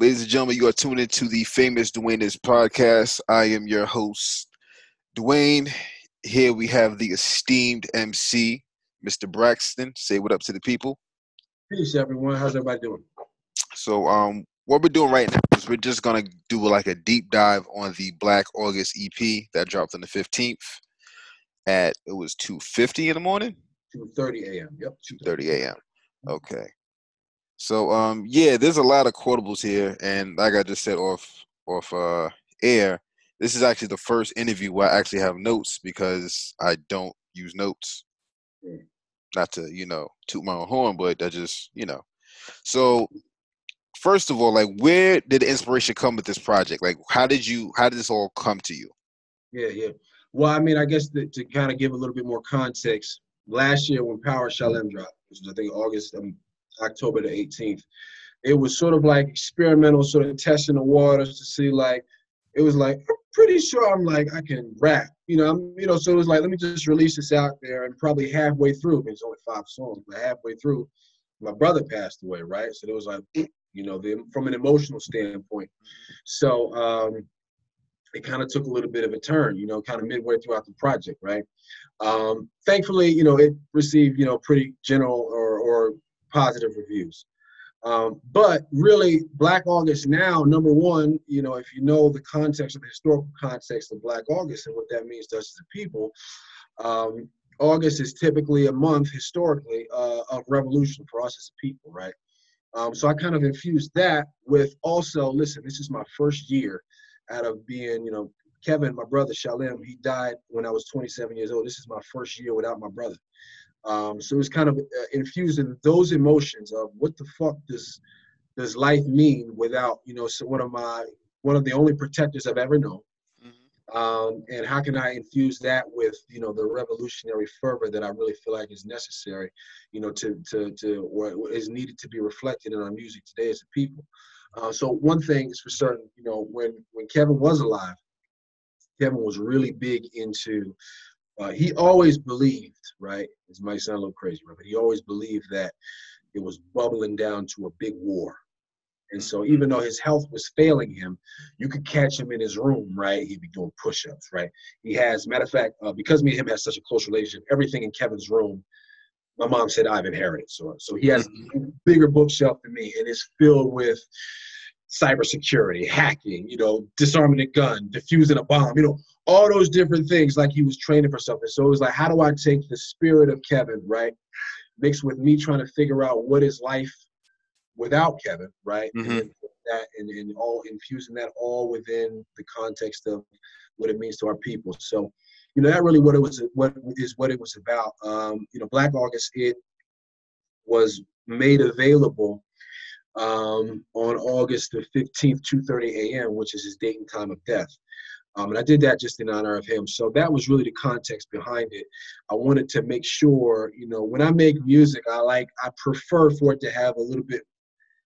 Ladies and gentlemen, you are tuned into the famous Dwayne is podcast. I am your host, Dwayne. Here we have the esteemed MC, Mr. Braxton. Say what up to the people. Peace, everyone. How's everybody doing? So, um, what we're doing right now is we're just gonna do like a deep dive on the Black August EP that dropped on the fifteenth at it was two fifty in the morning. Two thirty a.m. Yep. Two thirty a.m. Okay. So um yeah, there's a lot of quotables here, and like I just said off off uh air, this is actually the first interview where I actually have notes because I don't use notes. Not to you know toot my own horn, but I just you know. So first of all, like where did the inspiration come with this project? Like how did you how did this all come to you? Yeah, yeah. Well, I mean, I guess to, to kind of give a little bit more context, last year when Power Shalem dropped, which was I think August, um, October the 18th, it was sort of like experimental, sort of testing the waters to see like it was like I'm pretty sure I'm like I can rap, you know. I'm, you know, so it was like let me just release this out there, and probably halfway through, it's only five songs, but halfway through, my brother passed away, right? So it was like, you know, the, from an emotional standpoint. So um, it kind of took a little bit of a turn, you know, kind of midway throughout the project, right? Um, thankfully, you know, it received, you know, pretty general or, or positive reviews. Um, but really, Black August now, number one, you know, if you know the context of the historical context of Black August and what that means to us as a people, um, August is typically a month historically uh, of revolution for us as a people, right? Um, so I kind of infused that with also, listen, this is my first year out of being, you know, Kevin, my brother Shalem, he died when I was 27 years old. This is my first year without my brother. Um, so it was kind of uh, infusing those emotions of what the fuck does does life mean without, you know, so one of my one of the only protectors I've ever known. Mm-hmm. Um, and how can I infuse that with, you know, the revolutionary fervor that I really feel like is necessary, you know, to to to or is needed to be reflected in our music today as a people. Uh, so one thing is for certain, you know, when when Kevin was alive, Kevin was really big into. Uh, he always believed, right? This might sound a little crazy, right? But he always believed that it was bubbling down to a big war. And so even though his health was failing him, you could catch him in his room, right? He'd be doing push-ups, right? He has, matter of fact, uh, because me and him has such a close relationship, everything in Kevin's room, my mom said I've inherited. So, so he has a bigger bookshelf than me, and it's filled with cybersecurity, hacking, you know, disarming a gun, defusing a bomb, you know, all those different things like he was training for something. So it was like, how do I take the spirit of Kevin, right? Mixed with me trying to figure out what is life without Kevin, right? Mhm. And that and, and all infusing that all within the context of what it means to our people. So, you know, that really what it was what is what it was about. Um, you know, Black August, it was made available um, on August the 15th, 2:30 a.m., which is his date and time of death. Um, and I did that just in honor of him. So that was really the context behind it. I wanted to make sure, you know, when I make music, I like, I prefer for it to have a little bit,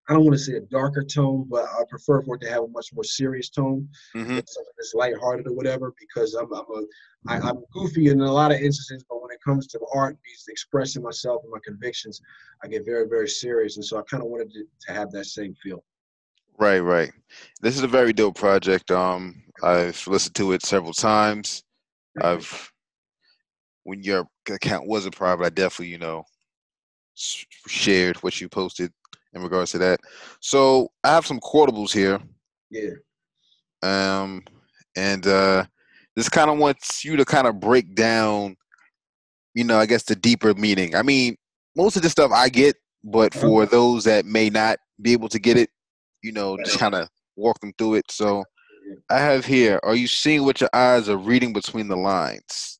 I don't want to say a darker tone, but I prefer for it to have a much more serious tone. Mm-hmm. It's, it's lighthearted or whatever, because I'm, I'm a, I, I'm goofy in a lot of instances, but when it comes to art, expressing myself and my convictions, I get very, very serious. And so I kind of wanted to, to have that same feel. Right, right. This is a very dope project. Um, I've listened to it several times. I've when your account wasn't private, I definitely you know shared what you posted in regards to that. So I have some quotables here. Yeah. Um, and uh, this kind of wants you to kind of break down, you know, I guess the deeper meaning. I mean, most of the stuff I get, but for those that may not be able to get it, you know, just kind of walk them through it. So I have here, are you seeing what your eyes are reading between the lines?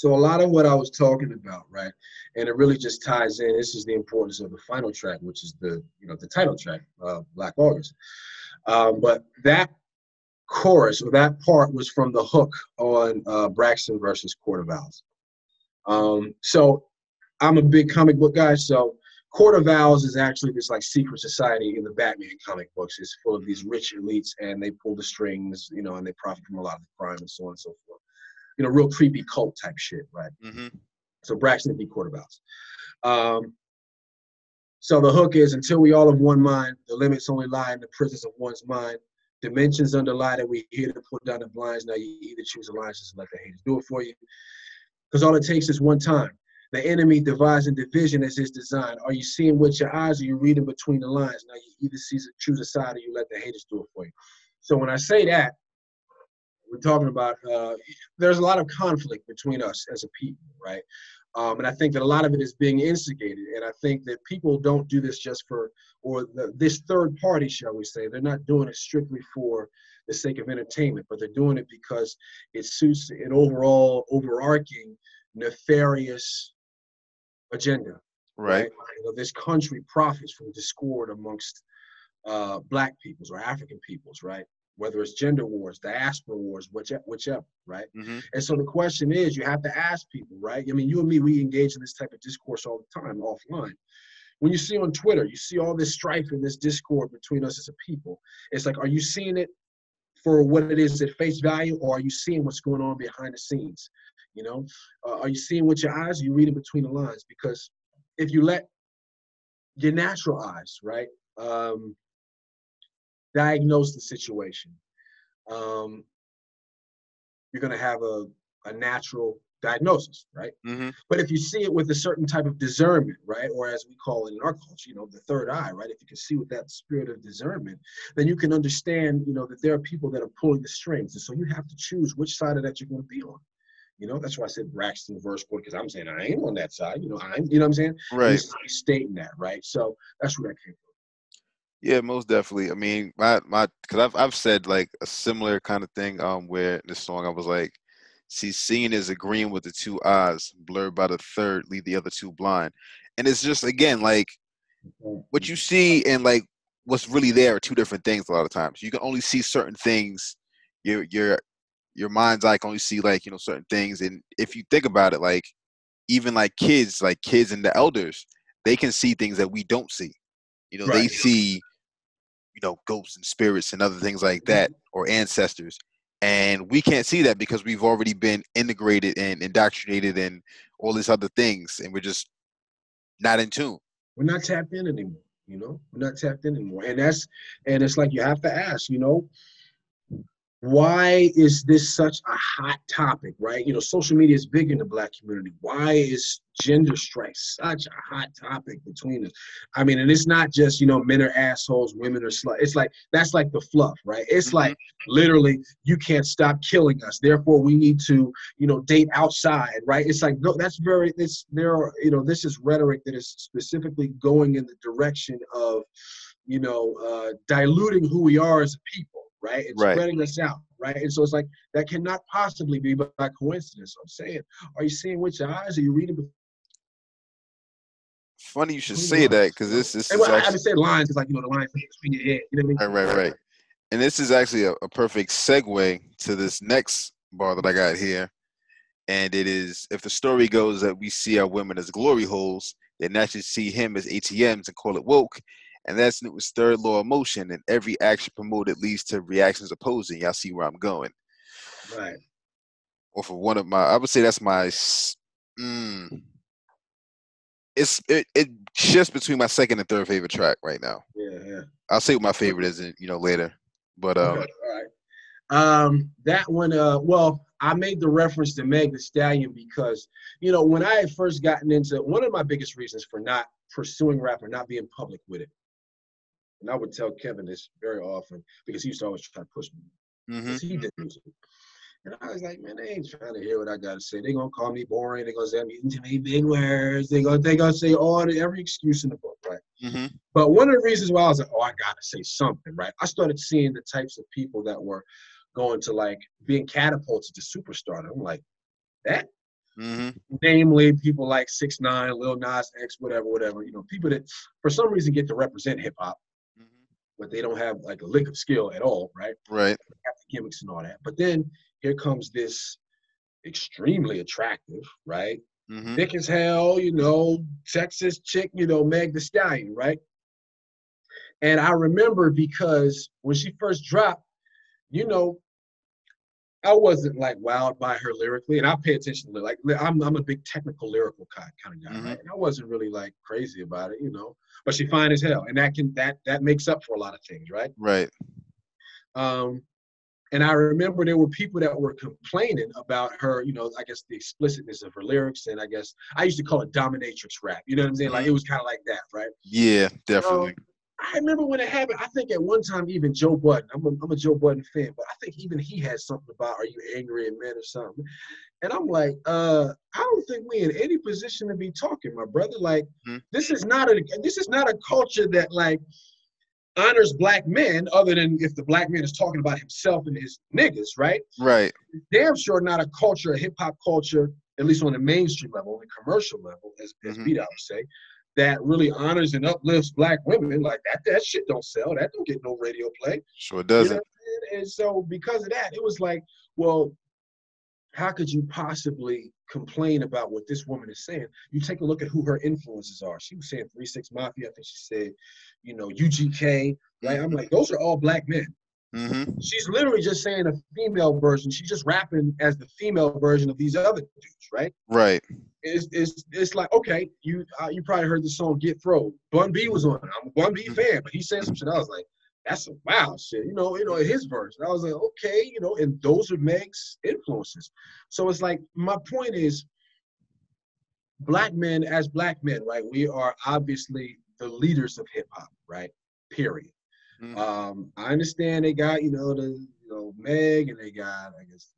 So a lot of what I was talking about, right, and it really just ties in. This is the importance of the final track, which is the you know the title track, uh, Black August. Um, but that chorus or that part was from the hook on uh, Braxton versus Court of Owls. Um, so I'm a big comic book guy, so Court of Owls is actually this like secret society in the Batman comic books. It's full of these rich elites, and they pull the strings, you know, and they profit from a lot of the crime and so on and so forth. You know, real creepy cult type shit, right? Mm-hmm. So Braxton of Owls. Um, So the hook is until we all have one mind, the limits only lie in the prisons of one's mind. Dimensions underlie that we here to put down the blinds. Now you either choose alliances and let the haters do it for you. Because all it takes is one time. The enemy divides and division as his design. Are you seeing with your eyes or you reading between the lines? Now you either see, choose a side or you let the haters do it for you. So when I say that, we're talking about uh, there's a lot of conflict between us as a people, right? Um, and I think that a lot of it is being instigated. And I think that people don't do this just for, or the, this third party, shall we say, they're not doing it strictly for the sake of entertainment, but they're doing it because it suits an overall, overarching, nefarious agenda. Right. right? You know, this country profits from discord amongst uh, black peoples or African peoples, right? Whether it's gender wars, diaspora wars, whichever, whichever right? Mm-hmm. And so the question is, you have to ask people, right? I mean, you and me, we engage in this type of discourse all the time offline. When you see on Twitter, you see all this strife and this discord between us as a people. It's like, are you seeing it for what it is at face value, or are you seeing what's going on behind the scenes? You know, uh, are you seeing with your eyes? Or are you reading between the lines? Because if you let your natural eyes, right, um, diagnose the situation. Um, you're going to have a, a natural diagnosis, right? Mm-hmm. But if you see it with a certain type of discernment, right, or as we call it in our culture, you know, the third eye, right? If you can see with that spirit of discernment, then you can understand, you know, that there are people that are pulling the strings, and so you have to choose which side of that you're going to be on. You know, that's why I said Braxton verse court because I'm saying I ain't on that side. You know, I'm, you know what I'm saying? Right. He's stating that, right? So that's where that came from. Yeah, most definitely. I mean, my my because I've I've said like a similar kind of thing. Um, where this song I was like, see, seeing is agreeing with the two eyes, blurred by the third, leave the other two blind, and it's just again like what you see and like what's really there are two different things. A lot of times, you can only see certain things. Your your your mind's eye can only see like you know certain things, and if you think about it, like even like kids, like kids and the elders, they can see things that we don't see. You know, right. they see you know ghosts and spirits and other things like that mm-hmm. or ancestors. And we can't see that because we've already been integrated and indoctrinated and all these other things and we're just not in tune. We're not tapped in anymore you know? We're not tapped in anymore. And that's and it's like you have to ask you know why is this such a hot topic, right? You know, social media is big in the black community. Why is gender strife such a hot topic between us? I mean, and it's not just, you know, men are assholes, women are slut. It's like that's like the fluff, right? It's mm-hmm. like literally you can't stop killing us. Therefore, we need to, you know, date outside, right? It's like no, that's very it's there are, you know, this is rhetoric that is specifically going in the direction of, you know, uh, diluting who we are as a people right? It's right. spreading us out, right? And so it's like that cannot possibly be by coincidence. I'm saying, are you seeing with your eyes? Are you reading? Funny you should say that because this, this is. Well, actually, I haven't said lines because, like, you know, the lines between your head. You know what I mean? Right, right, right. And this is actually a, a perfect segue to this next bar that I got here. And it is if the story goes that we see our women as glory holes, then naturally see him as ATMs and call it woke. And that's Newton's third law of motion. And every action promoted leads to reactions opposing. Y'all see where I'm going. Right. Or for one of my, I would say that's my, mm, it's it, it shifts between my second and third favorite track right now. Yeah, yeah. I'll say what my favorite is, you know, later. But um, okay, all right. Um, that one, uh, well, I made the reference to Meg Thee Stallion because, you know, when I had first gotten into one of my biggest reasons for not pursuing rap or not being public with it and I would tell Kevin this very often because he used to always try to push me. Mm-hmm. He did music. And I was like, man, they ain't trying to hear what I gotta say. They gonna call me boring. They gonna say I'm using too many big words. They gonna they gonna say all the, every excuse in the book, right? Mm-hmm. But one of the reasons why I was like, oh, I gotta say something, right? I started seeing the types of people that were going to like being catapulted to superstar. I'm like, that. Mm-hmm. Namely, people like Six Nine, Lil Nas X, whatever, whatever. You know, people that for some reason get to represent hip hop but they don't have like a lick of skill at all, right? Right. Gimmicks and all that. But then here comes this extremely attractive, right? Mm-hmm. Thick as hell, you know, Texas chick, you know, Meg Thee Stallion, right? And I remember because when she first dropped, you know, I wasn't like wowed by her lyrically, and I pay attention to like I'm I'm a big technical lyrical kind kind of guy, mm-hmm. right? And I wasn't really like crazy about it, you know. But she fine as hell, and that can that that makes up for a lot of things, right? Right. Um, and I remember there were people that were complaining about her, you know, I guess the explicitness of her lyrics, and I guess I used to call it dominatrix rap. You know what I'm saying? Like it was kind of like that, right? Yeah, definitely. I remember when it happened. I think at one time even Joe Budden. I'm a, I'm a Joe Budden fan, but I think even he had something about "Are you angry at men" or something. And I'm like, uh, I don't think we in any position to be talking, my brother. Like, mm-hmm. this is not a this is not a culture that like honors black men, other than if the black man is talking about himself and his niggas, right? Right. Damn sure not a culture, a hip hop culture, at least on the mainstream level, on the commercial level, as, as mm-hmm. Beat I would say, that really honors and uplifts black women. Like that, that shit don't sell. That don't get no radio play. Sure it doesn't. You know and so because of that, it was like, well, how could you possibly complain about what this woman is saying? You take a look at who her influences are. She was saying Three Six Mafia. I think she said, you know, UGK. Right? I'm like, those are all black men. Mm-hmm. She's literally just saying a female version. She's just rapping as the female version of these other dudes, right? Right. It's it's, it's like okay, you uh, you probably heard the song "Get Throw." Bun B was on it. I'm a Bun B mm-hmm. fan, but he said some shit. I was like, that's some wild shit, you know. You know his verse. I was like, okay, you know, and those are Meg's influences. So it's like my point is, black men as black men, right? We are obviously the leaders of hip hop, right? Period. Mm-hmm. Um, I understand they got you know the you know Meg and they got I guess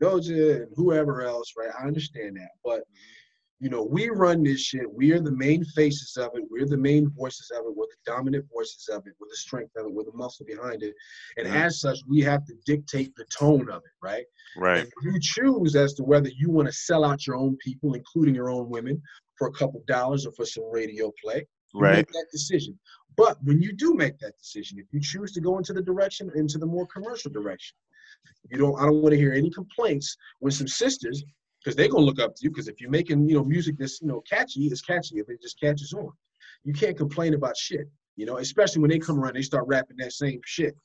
Doja and whoever else, right? I understand that, but you know we run this shit. We are the main faces of it. We're the main voices of it. We're the dominant voices of it. We're the strength of it. We're the muscle behind it, and mm-hmm. as such, we have to dictate the tone of it, right? Right. And you choose as to whether you want to sell out your own people, including your own women, for a couple dollars or for some radio play. You right. Make that decision. But when you do make that decision, if you choose to go into the direction, into the more commercial direction, you don't. I don't want to hear any complaints when some sisters, because they're gonna look up to you. Because if you're making, you know, music that's you know catchy, it's catchy. If it just catches on, you can't complain about shit. You know, especially when they come around, they start rapping that same shit.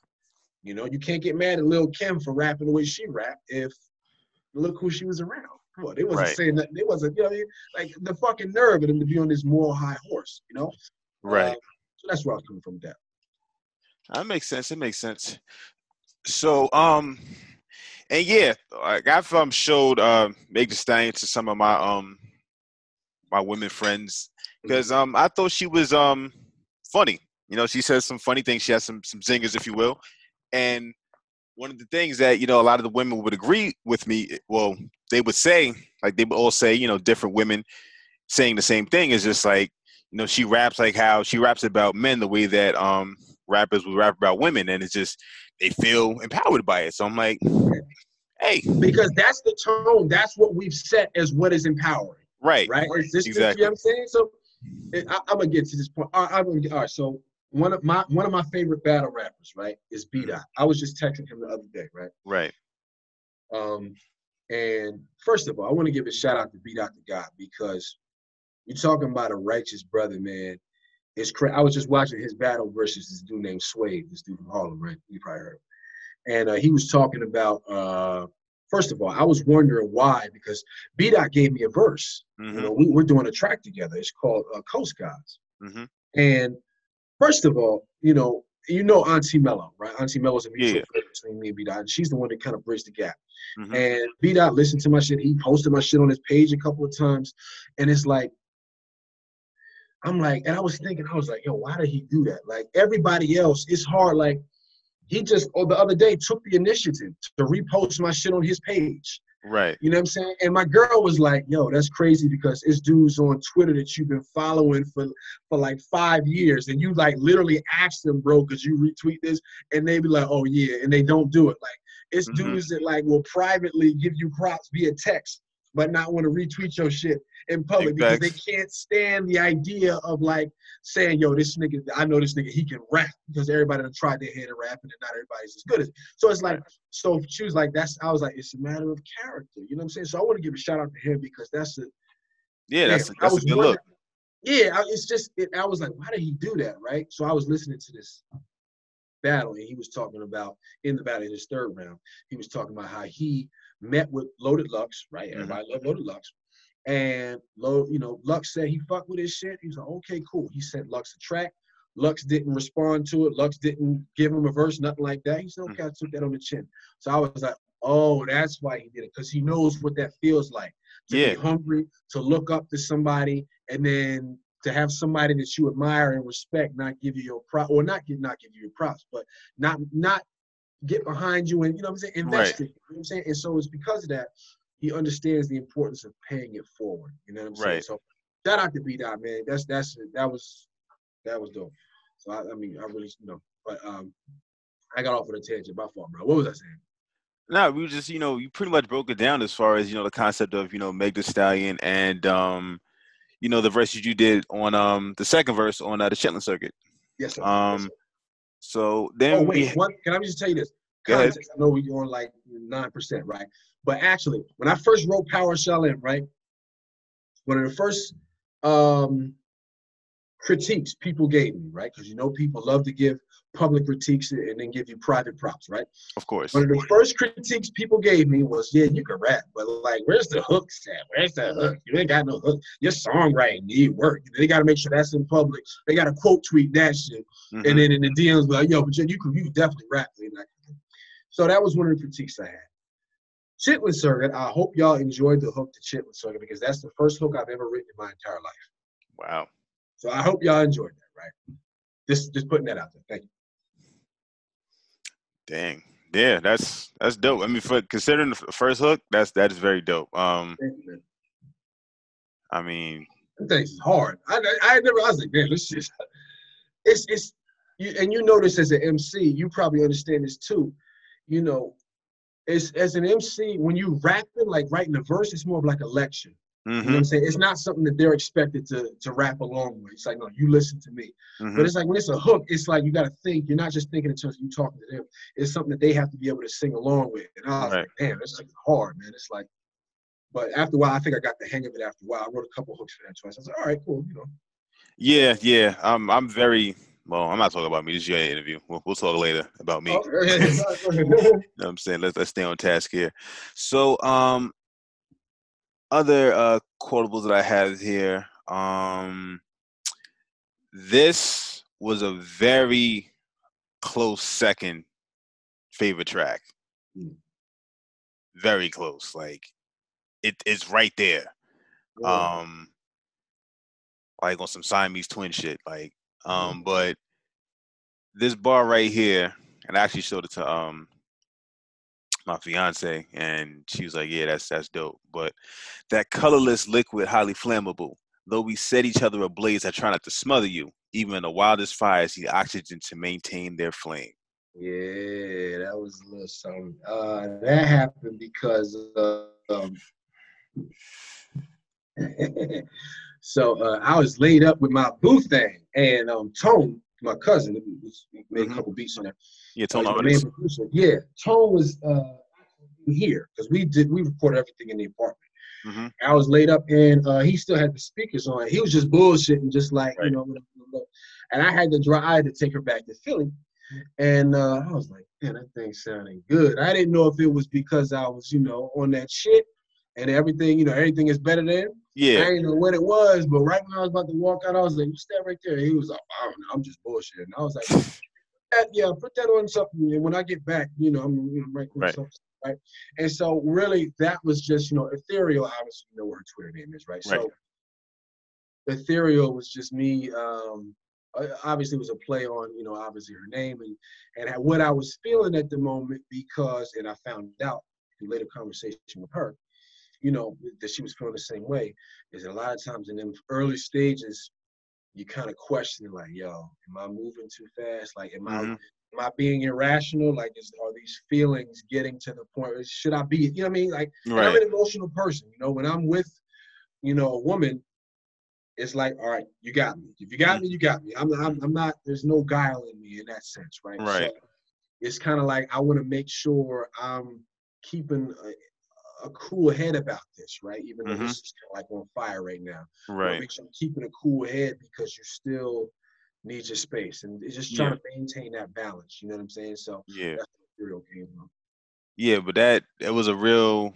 You know, you can't get mad at Lil Kim for rapping the way she rapped if look who she was around. Come on, they wasn't right. saying that. They wasn't, you know, like the fucking nerve of them to be on this moral high horse. You know, right. Uh, so that's where I was coming from with that. That makes sense. It makes sense. So, um, and yeah, like I've um showed uh Meg Thee Stallion to some of my um my women friends because mm-hmm. um I thought she was um funny. You know, she says some funny things. She has some some zingers, if you will. And one of the things that you know a lot of the women would agree with me. Well, they would say like they would all say, you know, different women saying the same thing is just like you know, she raps like how she raps about men the way that um rappers would rap about women, and it's just they feel empowered by it. So I'm like, hey, because that's the tone. That's what we've set as what is empowering. Right. Right. This, exactly. You know what I'm saying? So I, am gonna get to this point. I, am gonna all right. So one of my one of my favorite battle rappers, right, is B Dot. I was just texting him the other day, right? Right. Um, and first of all, I want to give a shout out to B Dot the God because you're talking about a righteous brother, man. It's crazy. I was just watching his battle versus this dude named Swave, this dude from Harlem, right? You probably heard. And uh, he was talking about. Uh, first of all, I was wondering why because B Dot gave me a verse. Mm-hmm. You know, we, are doing a track together. It's called uh, Coast Guys. Mm-hmm. And first of all, you know, you know Auntie Mello, right? Auntie Mello's a mutual yeah. between me and B Dot. And she's the one that kind of bridged the gap. Mm-hmm. And B Dot listened to my shit. He posted my shit on his page a couple of times, and it's like I'm like, and I was thinking, I was like, yo, why did he do that? Like everybody else, it's hard. Like he just, or oh, the other day, took the initiative to repost my shit on his page. Right. You know what I'm saying? And my girl was like, yo, that's crazy because it's dudes on Twitter that you've been following for for like five years. And you like literally ask them, bro, could you retweet this? And they be like, oh yeah, and they don't do it. Like it's mm-hmm. dudes that like will privately give you props via text, but not want to retweet your shit in public because they can't stand the idea of like saying, yo, this nigga, I know this nigga, he can rap because everybody done tried their hand at rapping and not everybody's as good as. So it's like, so she was like, that's, I was like, it's a matter of character. You know what I'm saying? So I want to give a shout out to him because that's a, yeah, that's, man, a, that's a good look. Yeah, it's just, it, I was like, why did he do that? Right. So I was listening to this battle, and he was talking about in the battle in his third round, he was talking about how he met with Loaded Lux, right? Mm-hmm. Everybody love Loaded Lux. And Lo, you know, Lux said he fucked with his shit. He was like, okay, cool. He sent Lux a track. Lux didn't respond to it. Lux didn't give him a verse, nothing like that. He said, okay, I took that on the chin. So I was like, oh, that's why he did it, because he knows what that feels like. To Yeah. be hungry, to look up to somebody, and then to have somebody that you admire and respect not give you your prop or not give not give you your props, but not not get behind you and you know what I'm saying, invest Right. it. You know what I'm saying? And so it's because of that, he understands the importance of paying it forward. You know what I'm saying? Right. So shout out to B Dot, man. That's that's that was that was dope. So I, I mean I really you know, but um I got off on a tangent. My fault, bro. What was I saying? No, we just, you know, you pretty much broke it down as far as, you know, the concept of, you know, Meg Thee Stallion and um, you know, the verses you did on um the second verse on uh, the Chitlin circuit. Yes, sir. Yes, Um sir. So then Oh we what? Can I just tell you this? Context. I know we're on like nine percent, right? But actually, when I first wrote Power Shell In, right, one of the first um, critiques people gave me, right, because you know people love to give public critiques and then give you private props, right? of course. One of the first critiques people gave me was, "Yeah, you can rap, but like, where's the hooks at? Where's the hook? You ain't got no hook. Your songwriting need work. They got to make sure that's in public. They got to quote tweet that shit." Mhm. And then in the DMs, like, yo, but you can you can definitely rap. Know? So that was one of the critiques I had. Chitlin Circuit, I hope y'all enjoyed the hook to Chitlin Circuit because that's the first hook I've ever written in my entire life. wow. So I hope y'all enjoyed that, right? Just just putting that out there. Thank you. Dang. Yeah, that's that's dope. I mean, for considering the first hook, that's that is very dope. Um, Thank you, man. I mean, That thing's hard. I, I, I never. I was like, man, this shit. It's it's you, and you know this as an MC. You probably understand this too. You know, it's as an MC when you rapping like writing a verse, it's more of like a lecture. You know what I'm saying? It's not something that they're expected to to rap along with. It's like, no, you listen to me. mhm. But it's like when it's a hook, it's like you got to think. You're not just thinking in terms of you talking to them. It's something that they have to be able to sing along with. And I was Right. like, damn, it's like hard, man. It's like, but after a while, I think I got the hang of it. After a while, I wrote a couple hooks for that twice. I was like, all right, cool, you know. yeah, yeah. Um, I'm very well. I'm not talking about me. This is your interview. We'll, we'll talk later about me. Oh, yeah, yeah, yeah. You know what I'm saying? Let's let's stay on task here. So um other uh quotables that I have here. Um this was a very close second favorite track. Mm. Very close. Like it, it's right there. Yeah. Um like on some Siamese twin shit. Like Mm-hmm. um but this bar right here, and I actually showed it to um my fiance, and she was like, "Yeah, that's that's dope." But that colorless liquid, highly flammable. Though we set each other ablaze, I try not to smother you. Even in the wildest fires, need oxygen to maintain their flame. Yeah, that was a little something. Uh, that happened because uh, um, so uh, I was laid up with my boo thing, and um, Tone, my cousin, was- made a Mhm. couple beats on there. Yeah, Tone artist. Yeah, Tone was uh, here because we did we recorded everything in the apartment. Mhm. I was laid up, and uh, he still had the speakers on. He was just bullshitting, just like Right. you know. whatever, whatever. And I had to drive. I had to take her back to Philly, and uh, I was like, man, that thing sounding good. I didn't know if it was because I was, you know, on that shit, and everything, you know, everything is better than. I Yeah, didn't know what it was, but right when I was about to walk out, I was like, "What's that right there?" He was like, "I don't know, I'm just bullshitting." I was like, "Yeah, yeah, put that on something, and when I get back, you know, I'm you know, right, Right. something, right." And so, really, that was just, you know, ethereal. Obviously, you know what her Twitter name is, right? Right. So, ethereal was just me. Um, obviously, it was a play on, you know, obviously her name and and what I was feeling at the moment because, and I found out through later conversation with her, you know, that she was feeling the same way. Is a lot of times in them early stages, you kind of question like, yo, am I moving too fast? Like, am I Mhm. am I being irrational? Like, is are these feelings getting to the point? Where should I be? You know what I mean? Like, and I'm an emotional person. You know, when I'm with, you know, a woman, it's like, all right, you got me. If you got me, you got me. I'm, I'm, I'm not. There's no guile in me in that sense, right? Right. So it's kind of like I want to make sure I'm keeping a, cool head about this, right? Even though Mhm. this is kind of like on fire right now. Right. Make sure I'm keeping a cool head because you're still need your space, and it's just trying yeah. to maintain that balance. You know what I'm saying? So yeah, that's real came from. Yeah, but that it was a real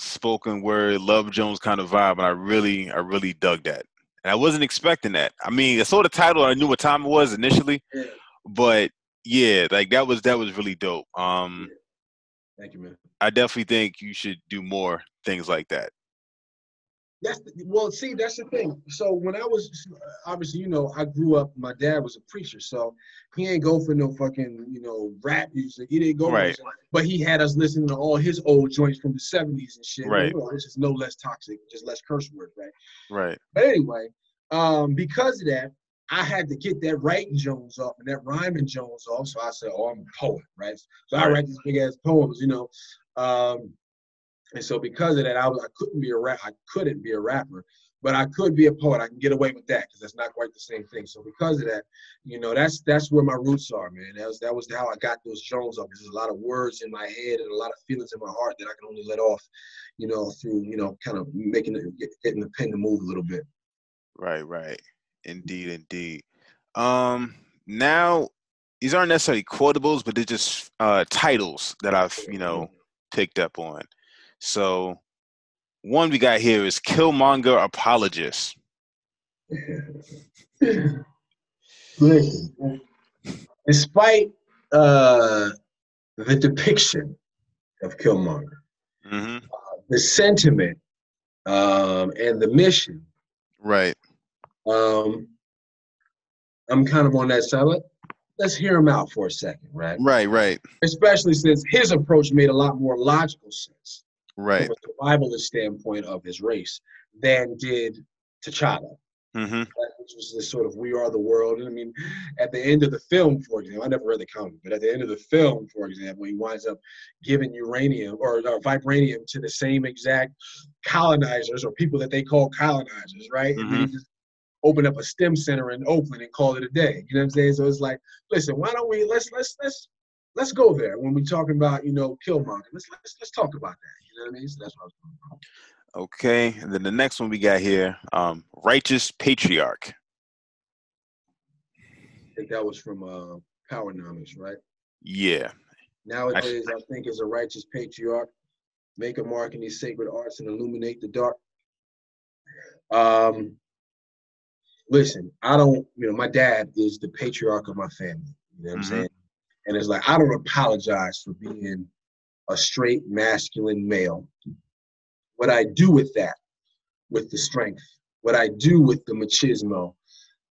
spoken word Love Jones kind of vibe, and I really, I really dug that. And I wasn't expecting that. I mean, I saw the title, I knew what time it was initially, yeah. but yeah, like that was that was really dope. Um, yeah. Thank you, man. I definitely think you should do more things like that. That's the, well, see, that's the thing. So when I was obviously, you know, I grew up. My dad was a preacher, so he ain't go for no fucking, you know, rap music. He didn't go, right. But he had us listening to all his old joints from the '70s and shit. Right. You know, it's just no less toxic, just less curse words, right? Right. But anyway, um, because of that, I had to get that writing Jones off and that rhyming Jones off. So I said, "Oh, I'm a poet, right?" So. I write these big ass poems, you know. Um, and so because of that, I, was, I couldn't be a rap. I couldn't be a rapper, but I could be a poet. I can get away with that because that's not quite the same thing. So because of that, you know, that's that's where my roots are, man. That was that was how I got those Jones off. There's a lot of words in my head and a lot of feelings in my heart that I can only let off, you know, through you know, kind of making it getting the pen to move a little bit. Right, right, indeed, indeed. Um, now these aren't necessarily quotables, but they're just uh, titles that I've you know picked up on. So one we got here is Killmonger Apologist. Listen, despite uh, the depiction of Killmonger, mm-hmm. uh, the sentiment um, and the mission, right? Um, I'm kind of on that side. Let's hear him out for a second, right? Right, right. Especially since his approach made a lot more logical sense right. from a survivalist standpoint of his race than did T'Challa. Mm-hmm. Which was this sort of "We Are the World." And I mean, at the end of the film, for example, I never read the comic, but at the end of the film, for example, he winds up giving uranium or, or vibranium to the same exact colonizers or people that they call colonizers, right? Mm-hmm. And just opened up a STEM center in Oakland and call it a day. You know what I'm saying? So it's like, listen, why don't we let's let's let's let's go there when we're talking about you know Killmonger. Let's let's let's talk about that. You know what I mean? So that's what I was talking about. Okay, and then the next one we got here, um, righteous patriarch. I think that was from uh, Powernomics, right? Yeah. Nowadays, I, I think as a righteous patriarch, make a mark in these sacred arts and illuminate the dark. Um, listen, I don't, you know, my dad is the patriarch of my family. You know what I'm mm-hmm. saying? And it's like I don't apologize for being a straight masculine male. What I do with that, with the strength, what I do with the machismo,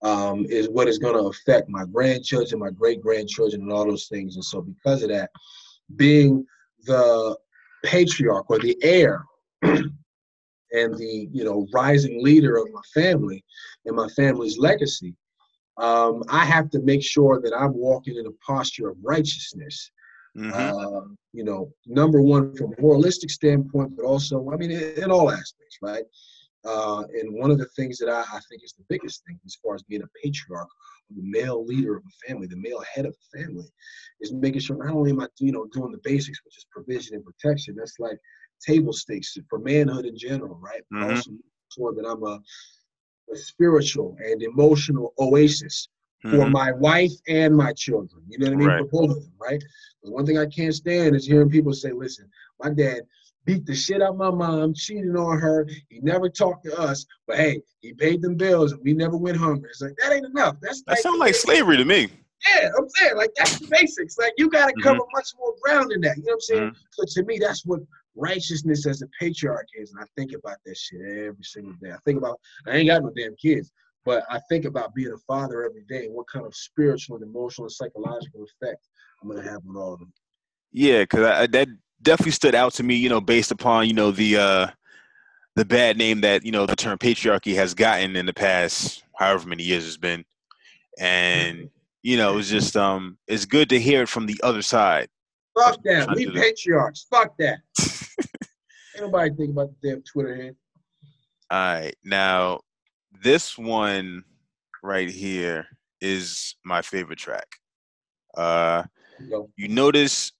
um, is what is going to affect my grandchildren, my great grandchildren, and all those things. And so, because of that, being the patriarch or the heir and the you know rising leader of my family and my family's legacy, um, I have to make sure that I'm walking in a posture of righteousness. Mm-hmm. Uh, you know, number one from a moralistic standpoint, but also, I mean, in, in all aspects, right? Uh, and one of the things that I, I, think is the biggest thing as far as being a patriarch, the male leader of a family, the male head of a family, is making sure not only am I, you know, doing the basics, which is provision and protection. That's like table stakes for manhood in general, right? But mm-hmm. also sure that I'm a a spiritual and emotional oasis mm-hmm. for my wife and my children. You know what I mean? Right. For both of them, right? One thing I can't stand is hearing people say, listen, my dad beat the shit out of my mom, cheated on her. He never talked to us, but hey, he paid them bills and we never went hungry. It's like, that ain't enough. That's That like, sounds like slavery to me. Yeah, I'm saying, like, that's the basics. Like, you got to cover mm-hmm. much more ground than that. You know what I'm saying? Mm-hmm. So to me, that's what righteousness as a patriarch is. And I think about that shit every single day. I think about, I ain't got no damn kids, but I think about being a father every day and what kind of spiritual and emotional and psychological effect I'm to have on all of them. Yeah, because that definitely stood out to me, you know, based upon, you know, the, uh, the bad name that, you know, the term patriarchy has gotten in the past, however many years it's been. And, you know, it's just, um, it's good to hear it from the other side. Fuck that. We patriarchs. Fuck that. Nobody think about the damn Twitter hand. All right. Now, this one right here is my favorite track. Uh, you notice,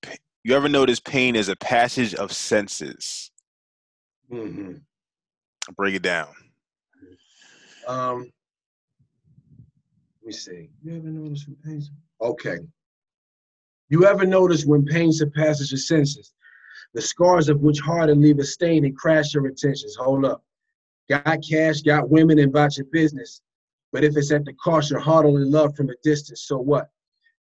you ever notice pain is a passage of senses? Mm-hmm. Break it down. Um, Let me see. You ever notice when pain? Okay. You ever notice when pain surpasses your senses, the scars of which harden leave a stain and crash your intentions? Hold up. Got cash, got women, and about your business. But if it's at the cost, your heart only love from a distance, so what?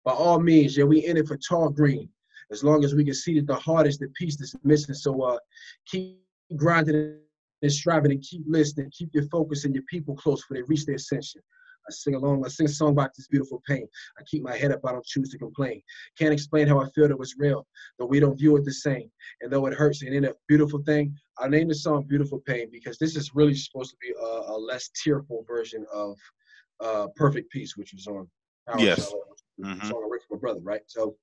By all means, yeah, we in it for tall green. As long as we can see that the heart is the piece that's missing. So uh keep grinding and striving and keep listening, keep your focus and your people close for they reach their ascension. I sing along, I sing a song about this beautiful pain. I keep my head up, I don't choose to complain. Can't explain how I feel that was real, though we don't view it the same. And though it hurts, and in a beautiful thing, I named the song Beautiful Pain because this is really supposed to be a, a less tearful version of uh, Perfect Peace, which was on Power yes. Show, mm-hmm. song I wrote for my brother, right? So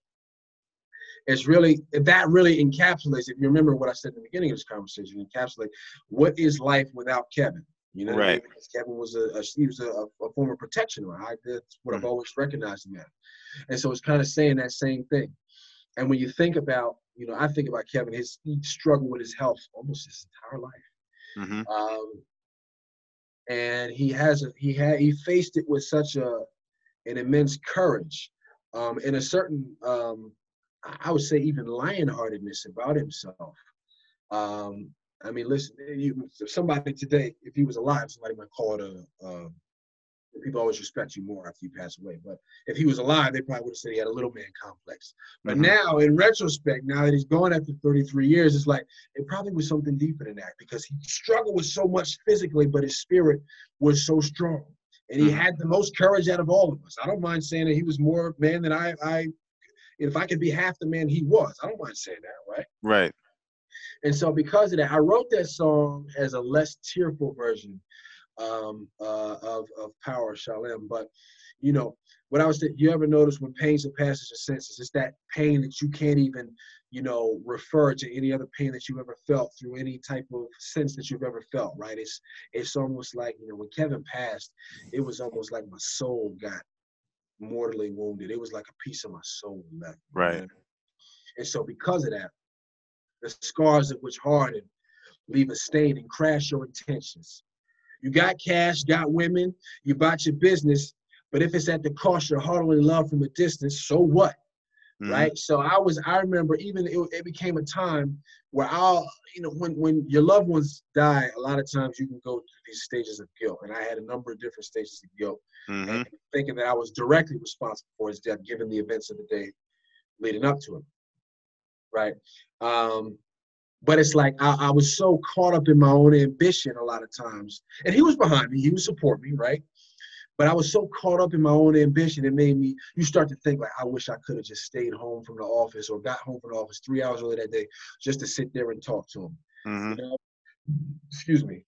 it's really that really encapsulates. If you remember what I said in the beginning of this conversation, encapsulate what is life without Kevin. You know, right? Kevin was a, a he was a, a, form of protection. Right? That's what mm-hmm. I've always recognized him as. And so it's kind of saying that same thing. And when you think about, you know, I think about Kevin, his he struggled with his health almost his entire life. Mm-hmm. Um, and he has a, he had he faced it with such a an immense courage um, and a certain um, I would say even lionheartedness about himself. Um, I mean, listen, you, somebody today, if he was alive, somebody might call it a, a people always respect you more after you pass away. But if he was alive, they probably would have said he had a little man complex. But mm-hmm. now, in retrospect, now that he's gone after 33 years, it's like it probably was something deeper than that because he struggled with so much physically, but his spirit was so strong. And he mm-hmm. had the most courage out of all of us. I don't mind saying that he was more man than I, I if I could be half the man he was. I don't mind saying that, right? Right. And so because of that, I wrote that song as a less tearful version um, uh, of, of Power Shalem. But, you know, what I was saying, you ever notice when pain surpasses your senses, it's that pain that you can't even, you know, refer to any other pain that you've ever felt through any type of sense that you've ever felt, right? It's it's almost like, you know, when Kevin passed, it was almost like my soul got mortally wounded. It was like a piece of my soul left. Right. And so because of that, the scars of which harden leave a stain and crash your intentions. You got cash, got women, you bought your business, but if it's at the cost of heart only love from a distance, so what? Mm-hmm. Right. So I was, I remember even it, it became a time where I'll, you know, when when your loved ones die, a lot of times you can go through these stages of guilt, and I had a number of different stages of guilt, mm-hmm. thinking that I was directly responsible for his death, given the events of the day leading up to it. Right. Um, but it's like I, I, was so caught up in my own ambition a lot of times, and he was behind me. He would support me, right? But I was so caught up in my own ambition, it made me. You start to think like, I wish I could have just stayed home from the office or got home from the office three hours early that day, just to sit there and talk to him. Mm-hmm. You know? Excuse me.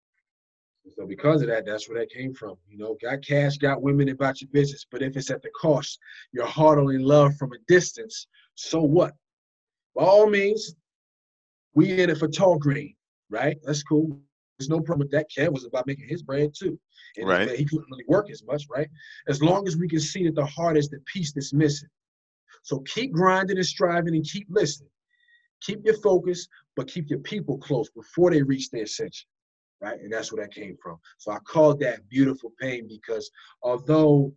So because of that, that's where that came from. You know, got cash, got women about your business, but if it's at the cost, your heart only love from a distance. So what? By all means, we in it for tall green, right? That's cool. There's no problem with that. Kev was about making his bread too. And right. he couldn't really work as much, right? As long as we can see that the heart is the piece that's missing. So keep grinding and striving and keep listening. Keep your focus, but keep your people close before they reach their ascension. Right? And that's where that came from. So I called that beautiful pain because although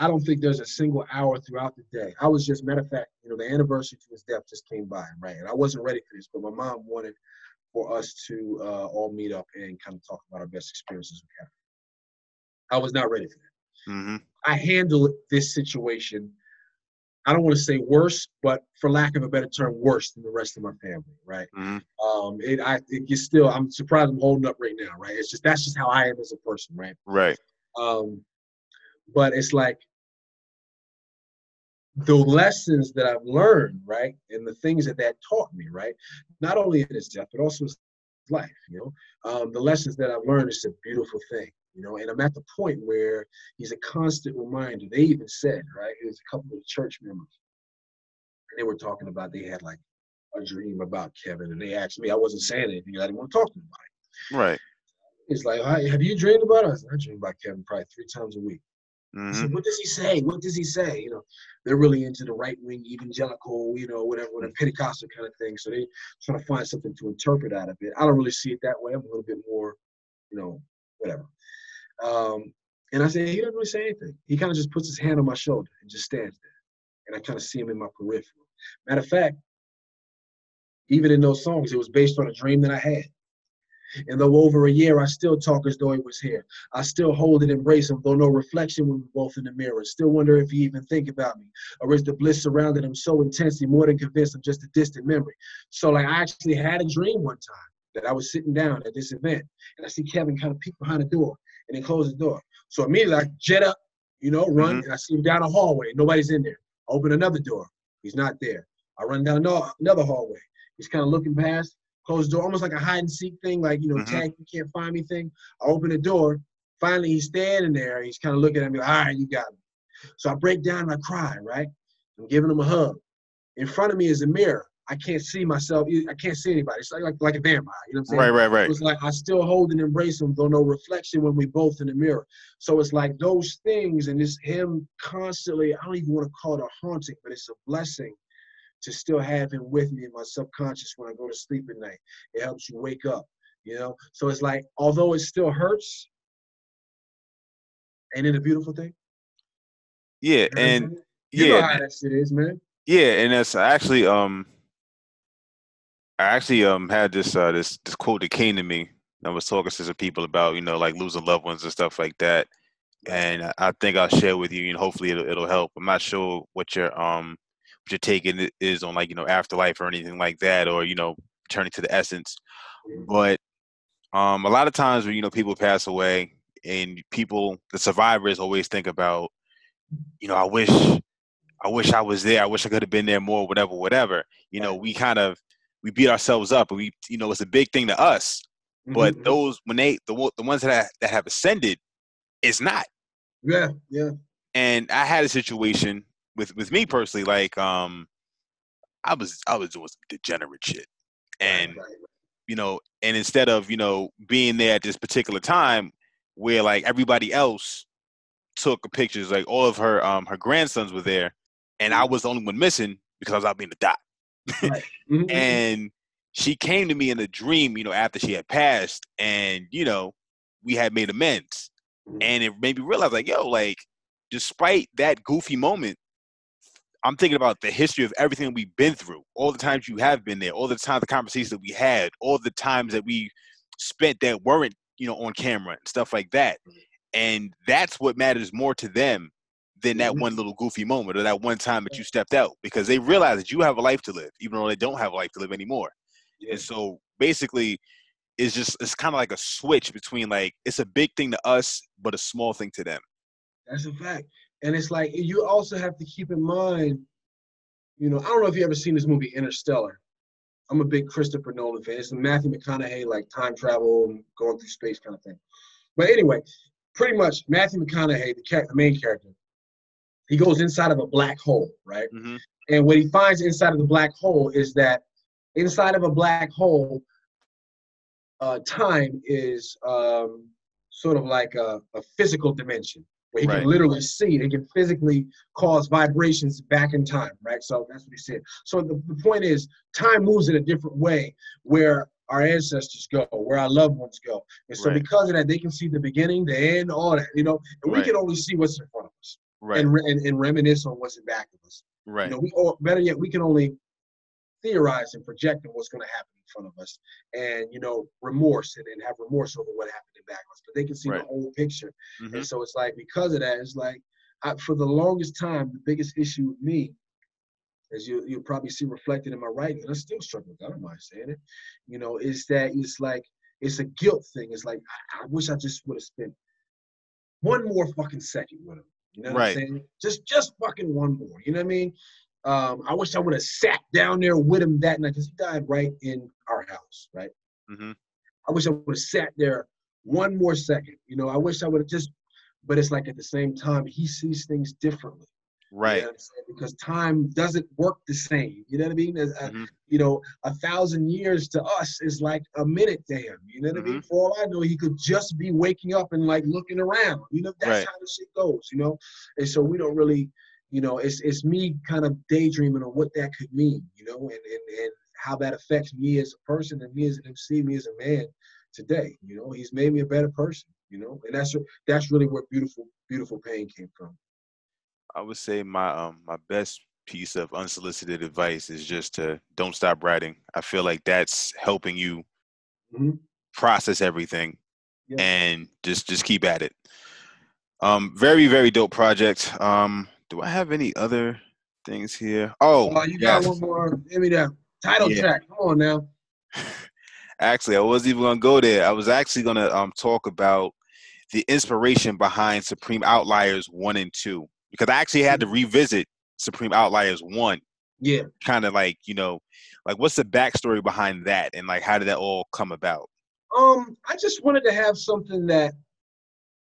I don't think there's a single hour throughout the day. I was just, matter of fact, you know, the anniversary to his death just came by, right? And I wasn't ready for this, but my mom wanted for us to uh, all meet up and kind of talk about our best experiences. I was not ready for that. Mm-hmm. I handled this situation, I don't want to say worse, but for lack of a better term, worse than the rest of my family, right? Mm-hmm. Um, it, I, it still, I'm surprised I'm holding up right now, right? It's just, that's just how I am as a person, right? Right. Um, but it's like the lessons that I've learned, right, and the things that that taught me, right, not only in his death but also his life. You know, um, the lessons that I've learned is a beautiful thing. You know, and I'm at the point where he's a constant reminder. They even said, right, it was a couple of church members, and they were talking about they had like a dream about Kevin, and they asked me. I wasn't saying anything. I didn't want to talk to them about it. Right. It's like, have you dreamed about us? I dream about Kevin probably three times a week. Mm-hmm. Said, what does he say? What does he say? You know, they're really into the right wing evangelical, you know, whatever, whatever Pentecostal kind of thing. So they trying to find something to interpret out of it. I don't really see it that way. I'm a little bit more, you know, whatever. Um, And I said, he doesn't really say anything. He kind of just puts his hand on my shoulder and just stands there. And I kind of see him in my peripheral. Matter of fact, even in those songs, it was based on a dream that I had. And though over a year, I still talk as though he was here. I still hold and embrace him, though no reflection when we're both in the mirror. Still wonder if he even think about me. Or is the bliss surrounding him so intensely, more than convinced I'm just a distant memory. So like I actually had a dream one time that I was sitting down at this event and I see Kevin kind of peek behind the door and then close the door. So immediately I jet up, you know, run, mm-hmm. and I see him down a hallway. Nobody's in there. I open another door. He's not there. I run down another hallway. He's kind of looking past closed door, almost like a hide and seek thing, like you know, mm-hmm. tag, you can't find me thing. I open the door. Finally, he's standing there. He's kind of looking at me, like, all right, you got me. So I break down and I cry, right? I'm giving him a hug. In front of me is a mirror. I can't see myself. I can't see anybody. It's like like, like a vampire. You know what I'm saying? Right, right, right. It's like I still hold and embrace him, though no reflection when we both in the mirror. So it's like those things, and it's him constantly. I don't even want to call it a haunting, but it's a blessing to still have him with me in my subconscious when I go to sleep at night. It helps you wake up, you know? So it's like, although it still hurts, ain't it a beautiful thing? Yeah, and you yeah, know how that shit is, man. Yeah, and that's actually um I actually um had this uh this this quote that came to me. I was talking to some people about, you know, like losing loved ones and stuff like that. And I think I'll share with you and hopefully it'll it'll help. I'm not sure what your um you're taking is on like you know afterlife or anything like that or you know turning to the essence. But um a lot of times when you know people pass away and people the survivors always think about you know i wish i wish i was there. I wish i could have been there more whatever whatever. You know we kind of we beat ourselves up and we you know it's a big thing to us but mm-hmm. those when they the, the ones that that have ascended it's not. Yeah yeah. And i had a situation with with me personally, like um, I was I was doing some degenerate shit, and you know, and instead of you know being there at this particular time where like everybody else took pictures, like all of her um her grandsons were there, and I mm-hmm. was the only one missing because I was out being the dot. Right. Mm-hmm. and she came to me in a dream, you know, after she had passed, and you know, we had made amends, mm-hmm. and it made me realize, like, yo, like, despite that goofy moment, I'm thinking about the history of everything we've been through, all the times you have been there, all the times the conversations that we had, all the times that we spent that weren't, you know, on camera and stuff like that. And that's what matters more to them than that mm-hmm. one little goofy moment or that one time that you stepped out because they realize that you have a life to live, even though they don't have a life to live anymore. Yeah. And so basically, it's just it's kind of like a switch between like it's a big thing to us, but a small thing to them. That's a fact. And it's like you also have to keep in mind, you know, I don't know if you ever seen this movie Interstellar. I'm a big Christopher Nolan fan. It's Matthew McConaughey, like time travel and going through space kind of thing. But anyway, pretty much Matthew McConaughey, the, the main character, he goes inside of a black hole, right? Mm-hmm. And what he finds inside of the black hole is that inside of a black hole, uh, time is um, sort of like a, a physical dimension he right. can literally see it. He can physically cause vibrations back in time, right? So that's what he said. So the, the point is, time moves in a different way where our ancestors go, where our loved ones go. And so right. because of that, they can see the beginning, the end, all that, you know, and right. we can only see what's in front of us. Right. And, and, and reminisce on what's in back of us. Right. You know, we or better yet, we can only theorize and project on what's going to happen in front of us and you know remorse and, and have remorse over what happened in back of us but they can see right. the whole picture mm-hmm. and so it's like because of that it's like I, for the longest time the biggest issue with me as you you'll probably see reflected in my writing and i still struggle with i don't mind saying it you know is that it's like it's a guilt thing it's like i, I wish i just would have spent one more fucking second with him you know what right. I'm saying? Just just fucking one more. You know what I mean? Um, I wish I would have sat down there with him that night because he died right in our house, right? Mm-hmm. I wish I would have sat there one more second. You know, I wish I would have just, but it's like at the same time, he sees things differently. Right. You know because time doesn't work the same. You know what I mean? Uh, mm-hmm. you know, a thousand years to us is like a minute to him. You know what mm-hmm. I mean? Mm-hmm. For all I know, he could just be waking up and like looking around. You know, that's right. how the shit goes, you know? And so we don't really you know, it's it's me kind of daydreaming on what that could mean, you know, and and, and how that affects me as a person and me as an MC, me as a man today. You know, he's made me a better person. you know, and that's that's really where beautiful beautiful pain came from. I would say my um my best piece of unsolicited advice is just to don't stop writing. I feel like that's helping you mm-hmm. process everything yeah. and just just keep at it. Um, very very dope project. Um, do I have any other things here? Oh, oh you got one more. Give me that title yeah. track. Come on now. actually, I wasn't even gonna go there. I was actually gonna um talk about the inspiration behind Supreme Outliers one and two because I actually had to mm-hmm. revisit Supreme Outliers one. Yeah. Kind of like you know, like what's the backstory behind that, and like how did that all come about? Um, I just wanted to have something that,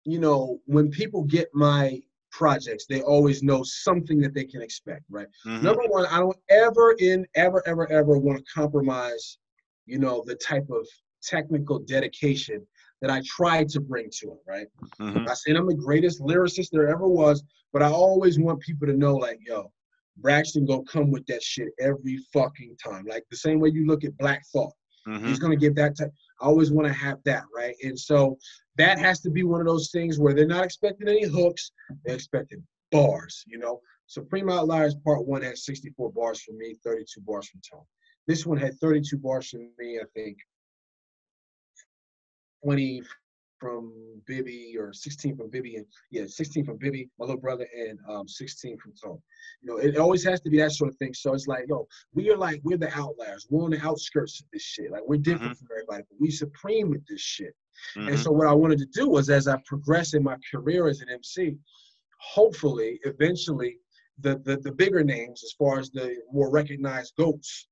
you know, when people get my projects, they always know something that they can expect, right? Mm-hmm. Number one, I don't ever in ever ever ever want to compromise, you know, the type of technical dedication that I tried to bring to it, right? Mm-hmm. I said I'm the greatest lyricist there ever was, but I always want people to know, like, yo, Braxton gonna come with that shit every fucking time. Like the same way you look at Black Thought. Mm-hmm. He's gonna give that type. I always want to have that, right? And so that has to be one of those things where they're not expecting any hooks, they're expecting bars, you know. Supreme Outliers Part One had 64 bars for me, 32 bars from Tone. This one had 32 bars for me, I think 20 from Bibby or 16 from Bibby and yeah, 16 from Bibby, my little brother, and um, 16 from Tone. You know, it always has to be that sort of thing. So it's like, yo, we are like we're the outliers. We're on the outskirts of this shit. Like we're different mm-hmm. from everybody, but we supreme with this shit. Mm-hmm. And so what I wanted to do was as I progress in my career as an MC, hopefully, eventually, the the, the bigger names as far as the more recognized goats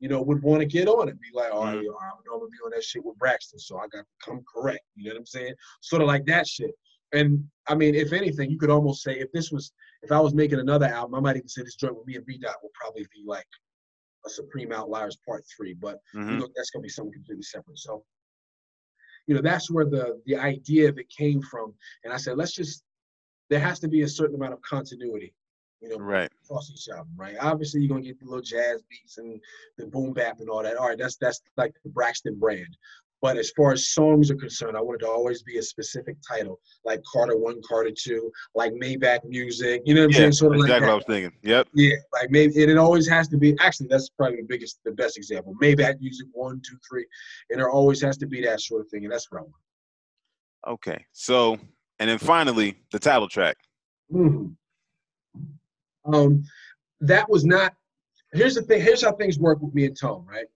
you know, would want to get on it. Be like, all right, mm-hmm. yo, I'm gonna be on that shit with Braxton, so I got to come correct. You know what I'm saying? Sort of like that shit. And I mean, if anything, you could almost say if this was, if I was making another album, I might even say this joint with me and B Dot would probably be like a Supreme Outliers Part Three. But mm-hmm. you know, that's gonna be something completely separate. So, you know, that's where the the idea of it came from. And I said, let's just, there has to be a certain amount of continuity you know, right. across each album, right? Obviously, you're gonna get the little jazz beats and the boom bap and all that. All right, that's that's like the Braxton brand. But as far as songs are concerned, I wanted to always be a specific title, like Carter One, Carter Two, like Maybach Music. You know what I'm saying? Sort of exactly like what I was thinking. Yep. Yeah, like maybe and it always has to be. Actually, that's probably the biggest, the best example. Maybach Music One, Two, Three, and there always has to be that sort of thing, and that's what I want. Okay, so and then finally the title track. Mm-hmm. Um, that was not. Here's the thing. Here's how things work with me and Tone. Right.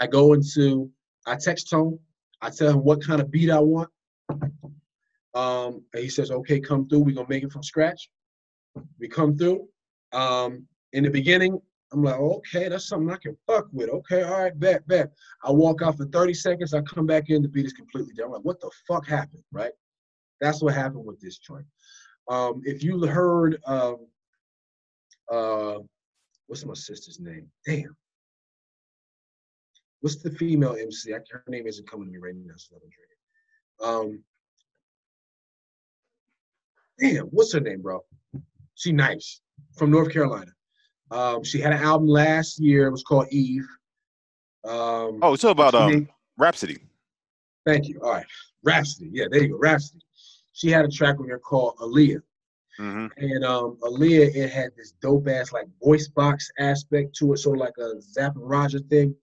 I go into. I text Tone. I tell him what kind of beat I want. Um, and he says, "Okay, come through. We're gonna make it from scratch." We come through. Um, in the beginning, I'm like, okay, that's something I can fuck with. Okay, all right, bet, bet. I walk out for 30 seconds. I come back in. The beat is completely different. I'm like, what the fuck happened? Right. That's what happened with this joint. Um, if you heard um, uh, what's my sister's name? Damn. What's the female MC? I, her name isn't coming to me right now, so I'm drinking. Um, damn, what's her name, bro? She nice from North Carolina. Um, she had an album last year. It was called Eve. Um, oh, it's about um, Rapsody. Thank you. All right, Rapsody. Yeah, there you go, Rapsody. She had a track with her called Aaliyah. Mm-hmm. And um, Aaliyah, it had this dope ass like voice box aspect to it, sort of like a Zapp and Roger thing.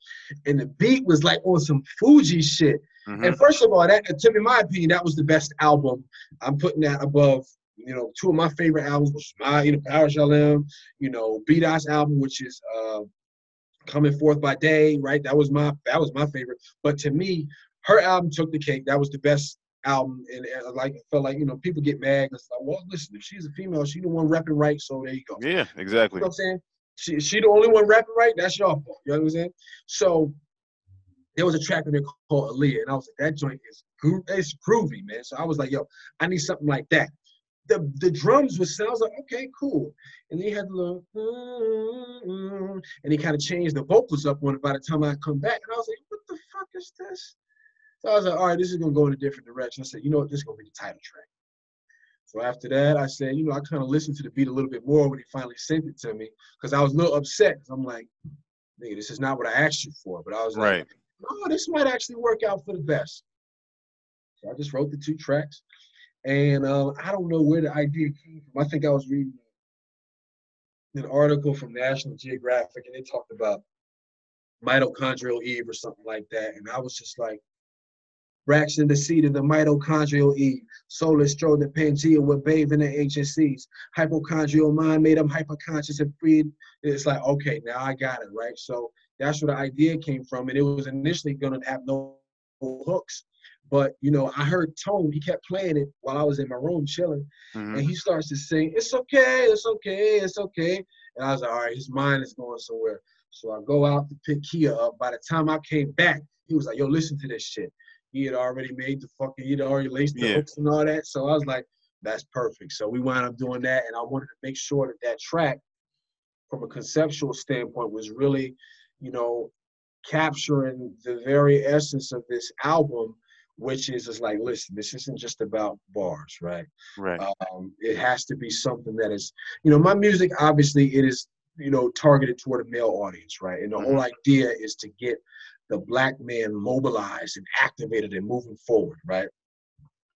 And the beat was like on some Fuji shit. Mm-hmm. And first of all, that to me, my opinion, that was the best album. I'm putting that above, you know, two of my favorite albums, which my, you know, Power Shalem, you know, B Dot's album, which is uh, Coming Forth by Day, right? That was my that was my favorite. But to me, her album took the cake. That was the best album, and, and like felt like you know people get mad. It's like, well, listen, if she's a female, she the one repping right, so there you go. Yeah, exactly. You know what I'm saying? She she the only one rapping right. That's your fault. You know what I'm saying? So there was a track in there called Aaliyah, and I was like, that joint is it's groovy, man. So I was like, yo, I need something like that. The the drums was sounds like okay, cool, and then he had the little, mm-hmm, and he kind of changed the vocals up on it. By the time I come back, and I was like, what the fuck is this? So I was like, all right, this is gonna go in a different direction. I said, you know what, this is gonna be the title track. So after that, I said, you know, I kind of listened to the beat a little bit more when he finally sent it to me because I was a little upset I'm like, nigga, this is not what I asked you for. But I was right. like, oh, this might actually work out for the best. So I just wrote the two tracks. And uh, I don't know where the idea came from. I think I was reading an article from National Geographic and they talked about mitochondrial Eve or something like that. And I was just like, Braxton, the seed of the mitochondrial Eve. Solar strode the Pangea bathe in the ancient seas. Hypochondrial mind made them hyperconscious and freed. It's like, okay, now I got it, right? So that's where the idea came from. And it was initially going to have no hooks. But, you know, I heard Tone, he kept playing it while I was in my room chilling. Mm-hmm. And he starts to sing, It's okay, it's okay, it's okay. And I was like, All right, his mind is going somewhere. So I go out to pick Kia up. By the time I came back, he was like, Yo, listen to this shit. He had already made the fucking, he'd already laced the yeah. hooks and all that. So I was like, that's perfect. So we wound up doing that, and I wanted to make sure that that track, from a conceptual standpoint, was really, you know, capturing the very essence of this album, which is just like, listen, this isn't just about bars, right? Right. Um, it has to be something that is, you know, my music obviously it is, you know, targeted toward a male audience, right? And the mm-hmm. whole idea is to get the black man mobilized and activated and moving forward, right?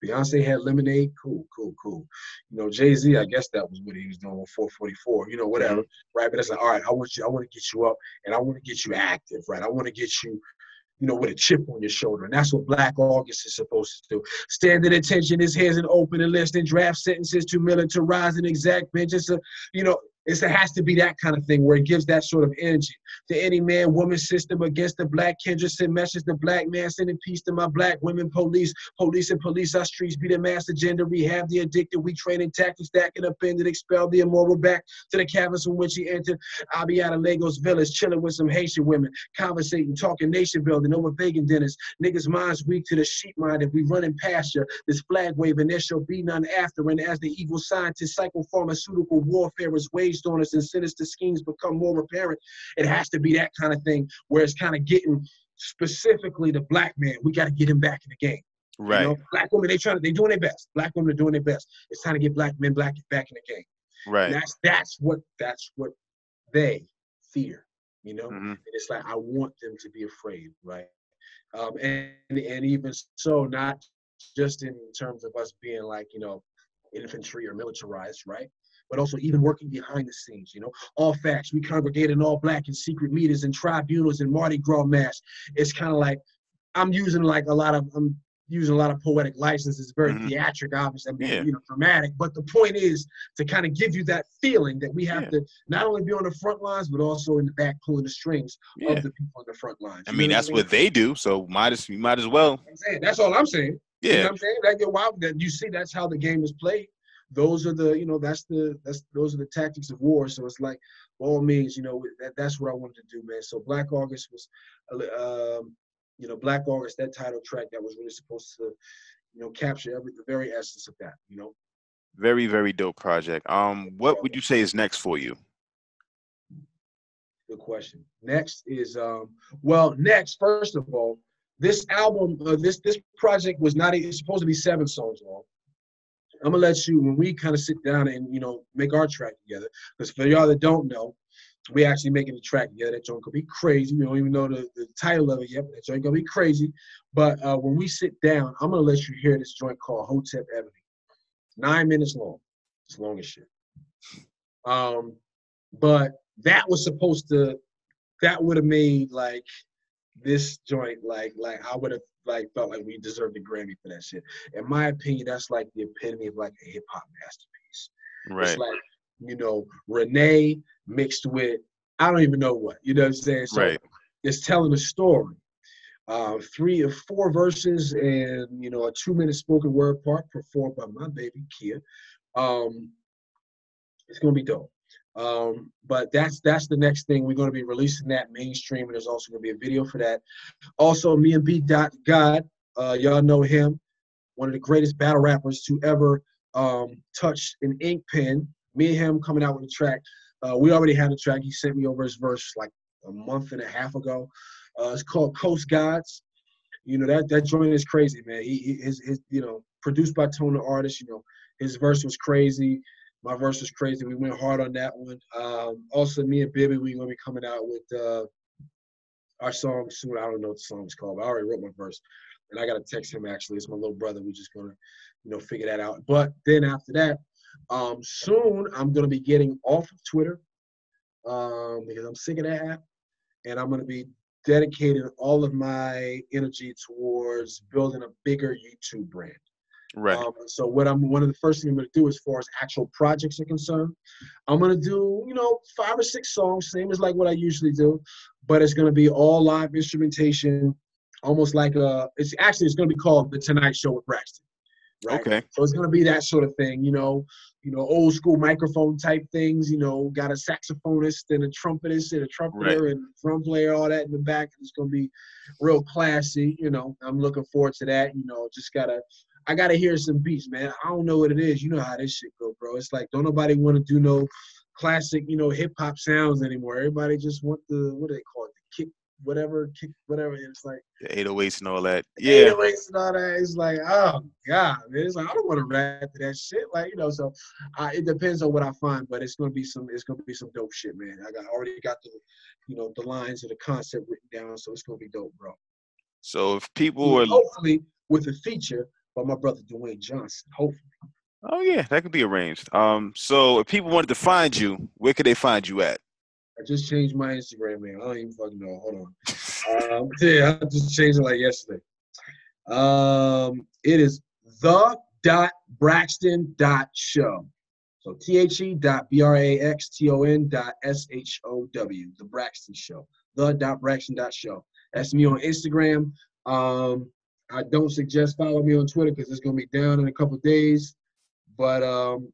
Beyonce had Lemonade, cool, cool, cool. You know, Jay Z, I guess that was what he was doing with 444, you know, whatever, mm-hmm. right? But it's like, all right, I want you, I want to get you up and I want to get you active, right? I want to get you, you know, with a chip on your shoulder. And that's what Black August is supposed to do. Stand at attention, his hands and open and listen, draft sentences to militarize and exact benches. You know, it's, it has to be that kind of thing where it gives that sort of energy to any man, woman system against the black. Send message the black man, sending peace to my black women, police, police and police. Our streets be the mass agenda. We have the addicted. We training tactics, that can up and expel the immoral back to the caverns from which he entered. I'll be out of Lagos Village, chilling with some Haitian women, conversating, talking nation building over vegan dinners. Niggas' minds weak to the sheep mind. If we running past you, this flag waving, there shall be none after. And as the evil scientist, psychopharmaceutical warfare is waged on us and sinister schemes become more apparent. It has to be that kind of thing where it's kind of getting specifically the black man. We got to get him back in the game. Right. You know, black women, they trying to, they doing their best. Black women are doing their best. It's time to get black men black back in the game. Right. And that's that's what that's what they fear. You know, mm-hmm. and it's like I want them to be afraid, right? Um, and and even so, not just in terms of us being like you know infantry or militarized, right? But also even working behind the scenes. You know, all facts. We congregate in all black and secret meetings and tribunals and Mardi Gras mass. It's kind of like I'm using like a lot of I'm using a lot of poetic license. It's very mm-hmm. theatric, obviously, I mean, yeah. you know, dramatic. But the point is to kind of give you that feeling that we have yeah. to not only be on the front lines, but also in the back pulling the strings yeah. of the people on the front lines. I mean, that's what, I mean? what they do, so might as you might as well. That's all I'm saying. Yeah, you know I'm saying that, that you see that's how the game is played those are the you know that's the that's those are the tactics of war. So it's like by all means you know that, that's what i wanted to do man. So black august was um, you know black august that title track that was really supposed to you know capture every the very essence of that you know? Very very dope project. Um what would you say is next for you? Good question. Next is um well next first of all this album uh, this this project was not it's supposed to be seven songs long I'm gonna let you when we kind of sit down and you know make our track together. Because for y'all that don't know, we actually making the track together. That joint gonna be crazy. We don't even know the, the title of it yet, but that joint gonna be crazy. But uh, when we sit down, I'm gonna let you hear this joint called Hotep Ebony. Nine minutes long. It's long as shit. Um, but that was supposed to. That would have made like this joint like like I would have like felt like we deserved a Grammy for that shit. In my opinion, that's like the epitome of like a hip hop masterpiece. Right. It's like, you know, Renee mixed with I don't even know what. You know what I'm saying? So right. it's telling a story. Uh, three or four verses and you know a two minute spoken word part performed by my baby Kia. Um, it's gonna be dope. Um, but that's that's the next thing. We're going to be releasing that mainstream, and there's also going to be a video for that. Also, me and B. Dot God, uh, y'all know him, one of the greatest battle rappers to ever um, touch an ink pen. Me and him coming out with a track. Uh, we already had a track. He sent me over his verse like a month and a half ago. Uh, it's called Coast Gods. You know that that joint is crazy, man. He, his, his you know produced by Tone the artist. You know his verse was crazy. My verse was crazy. We went hard on that one. Um, also, me and Bibby, we're gonna be coming out with uh, our song soon. I don't know what the song's called. But I already wrote my verse. and I gotta text him actually. It's my little brother. We're just gonna, you know, figure that out. But then after that, um, soon I'm gonna be getting off of Twitter, um, because I'm sick of that app, and I'm gonna be dedicating all of my energy towards building a bigger YouTube brand. Right. Um, so what I'm one of the first things I'm gonna do as far as actual projects are concerned, I'm gonna do you know five or six songs, same as like what I usually do, but it's gonna be all live instrumentation, almost like a. It's actually it's gonna be called the Tonight Show with Braxton. Right? Okay. So it's gonna be that sort of thing, you know, you know, old school microphone type things. You know, got a saxophonist and a trumpetist and a trumpeter and drum player, all that in the back. It's gonna be real classy. You know, I'm looking forward to that. You know, just gotta I gotta hear some beats, man. I don't know what it is. You know how this shit go, bro. It's like don't nobody want to do no classic, you know, hip hop sounds anymore. Everybody just want the what do they call it, the kick, whatever, kick, whatever. It's like the 808s and all that. Oh yeah. 808s and all that. It's like, oh god, man. It's like I don't want to rap to that shit. Like you know, so it depends on what I find, but it's gonna be some, it's gonna be some dope shit, man. I got already got the, you know, the lines of the concept written down, so it's gonna be dope, bro. So if people are hopefully with a feature by my brother Dwayne Johnson. Hopefully. Oh yeah, that could be arranged. Um, so if people wanted to find you, where could they find you at? I just changed my Instagram, man. I don't even fucking know. Hold on. um, yeah, I just changed it like yesterday. Um, it is the dot Braxton dot show. So T H E dot B R A X T O N dot S H O W. The Braxton Show. The dot Braxton dot show. That's me on Instagram. Um, I don't suggest follow me on Twitter because it's gonna be down in a couple days. But um,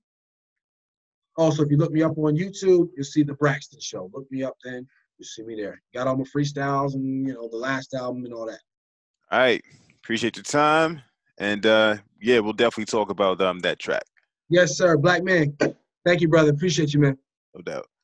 also, if you look me up on YouTube, you'll see the Braxton Show. Look me up then, you'll see me there. Got all my freestyles and you know the last album and all that. All right, appreciate your time, and uh, yeah, we'll definitely talk about um that track. Yes, sir. Black man. Thank you, brother. Appreciate you, man. No doubt.